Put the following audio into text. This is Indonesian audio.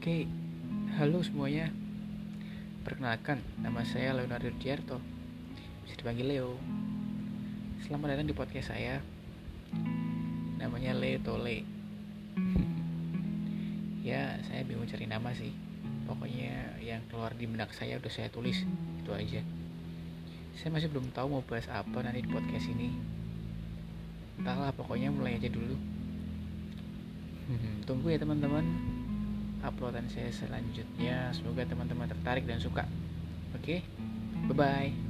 Oke, halo semuanya. Perkenalkan, nama saya Leonardo Diarto. Bisa dipanggil Leo. Selamat datang di podcast saya. Namanya Le Tole. ya, saya bingung cari nama sih. Pokoknya yang keluar di benak saya udah saya tulis, itu aja. Saya masih belum tahu mau bahas apa nanti di podcast ini. Entahlah, pokoknya mulai aja dulu. Tunggu ya teman-teman uploadan saya selanjutnya. Semoga teman-teman tertarik dan suka. Oke, bye bye.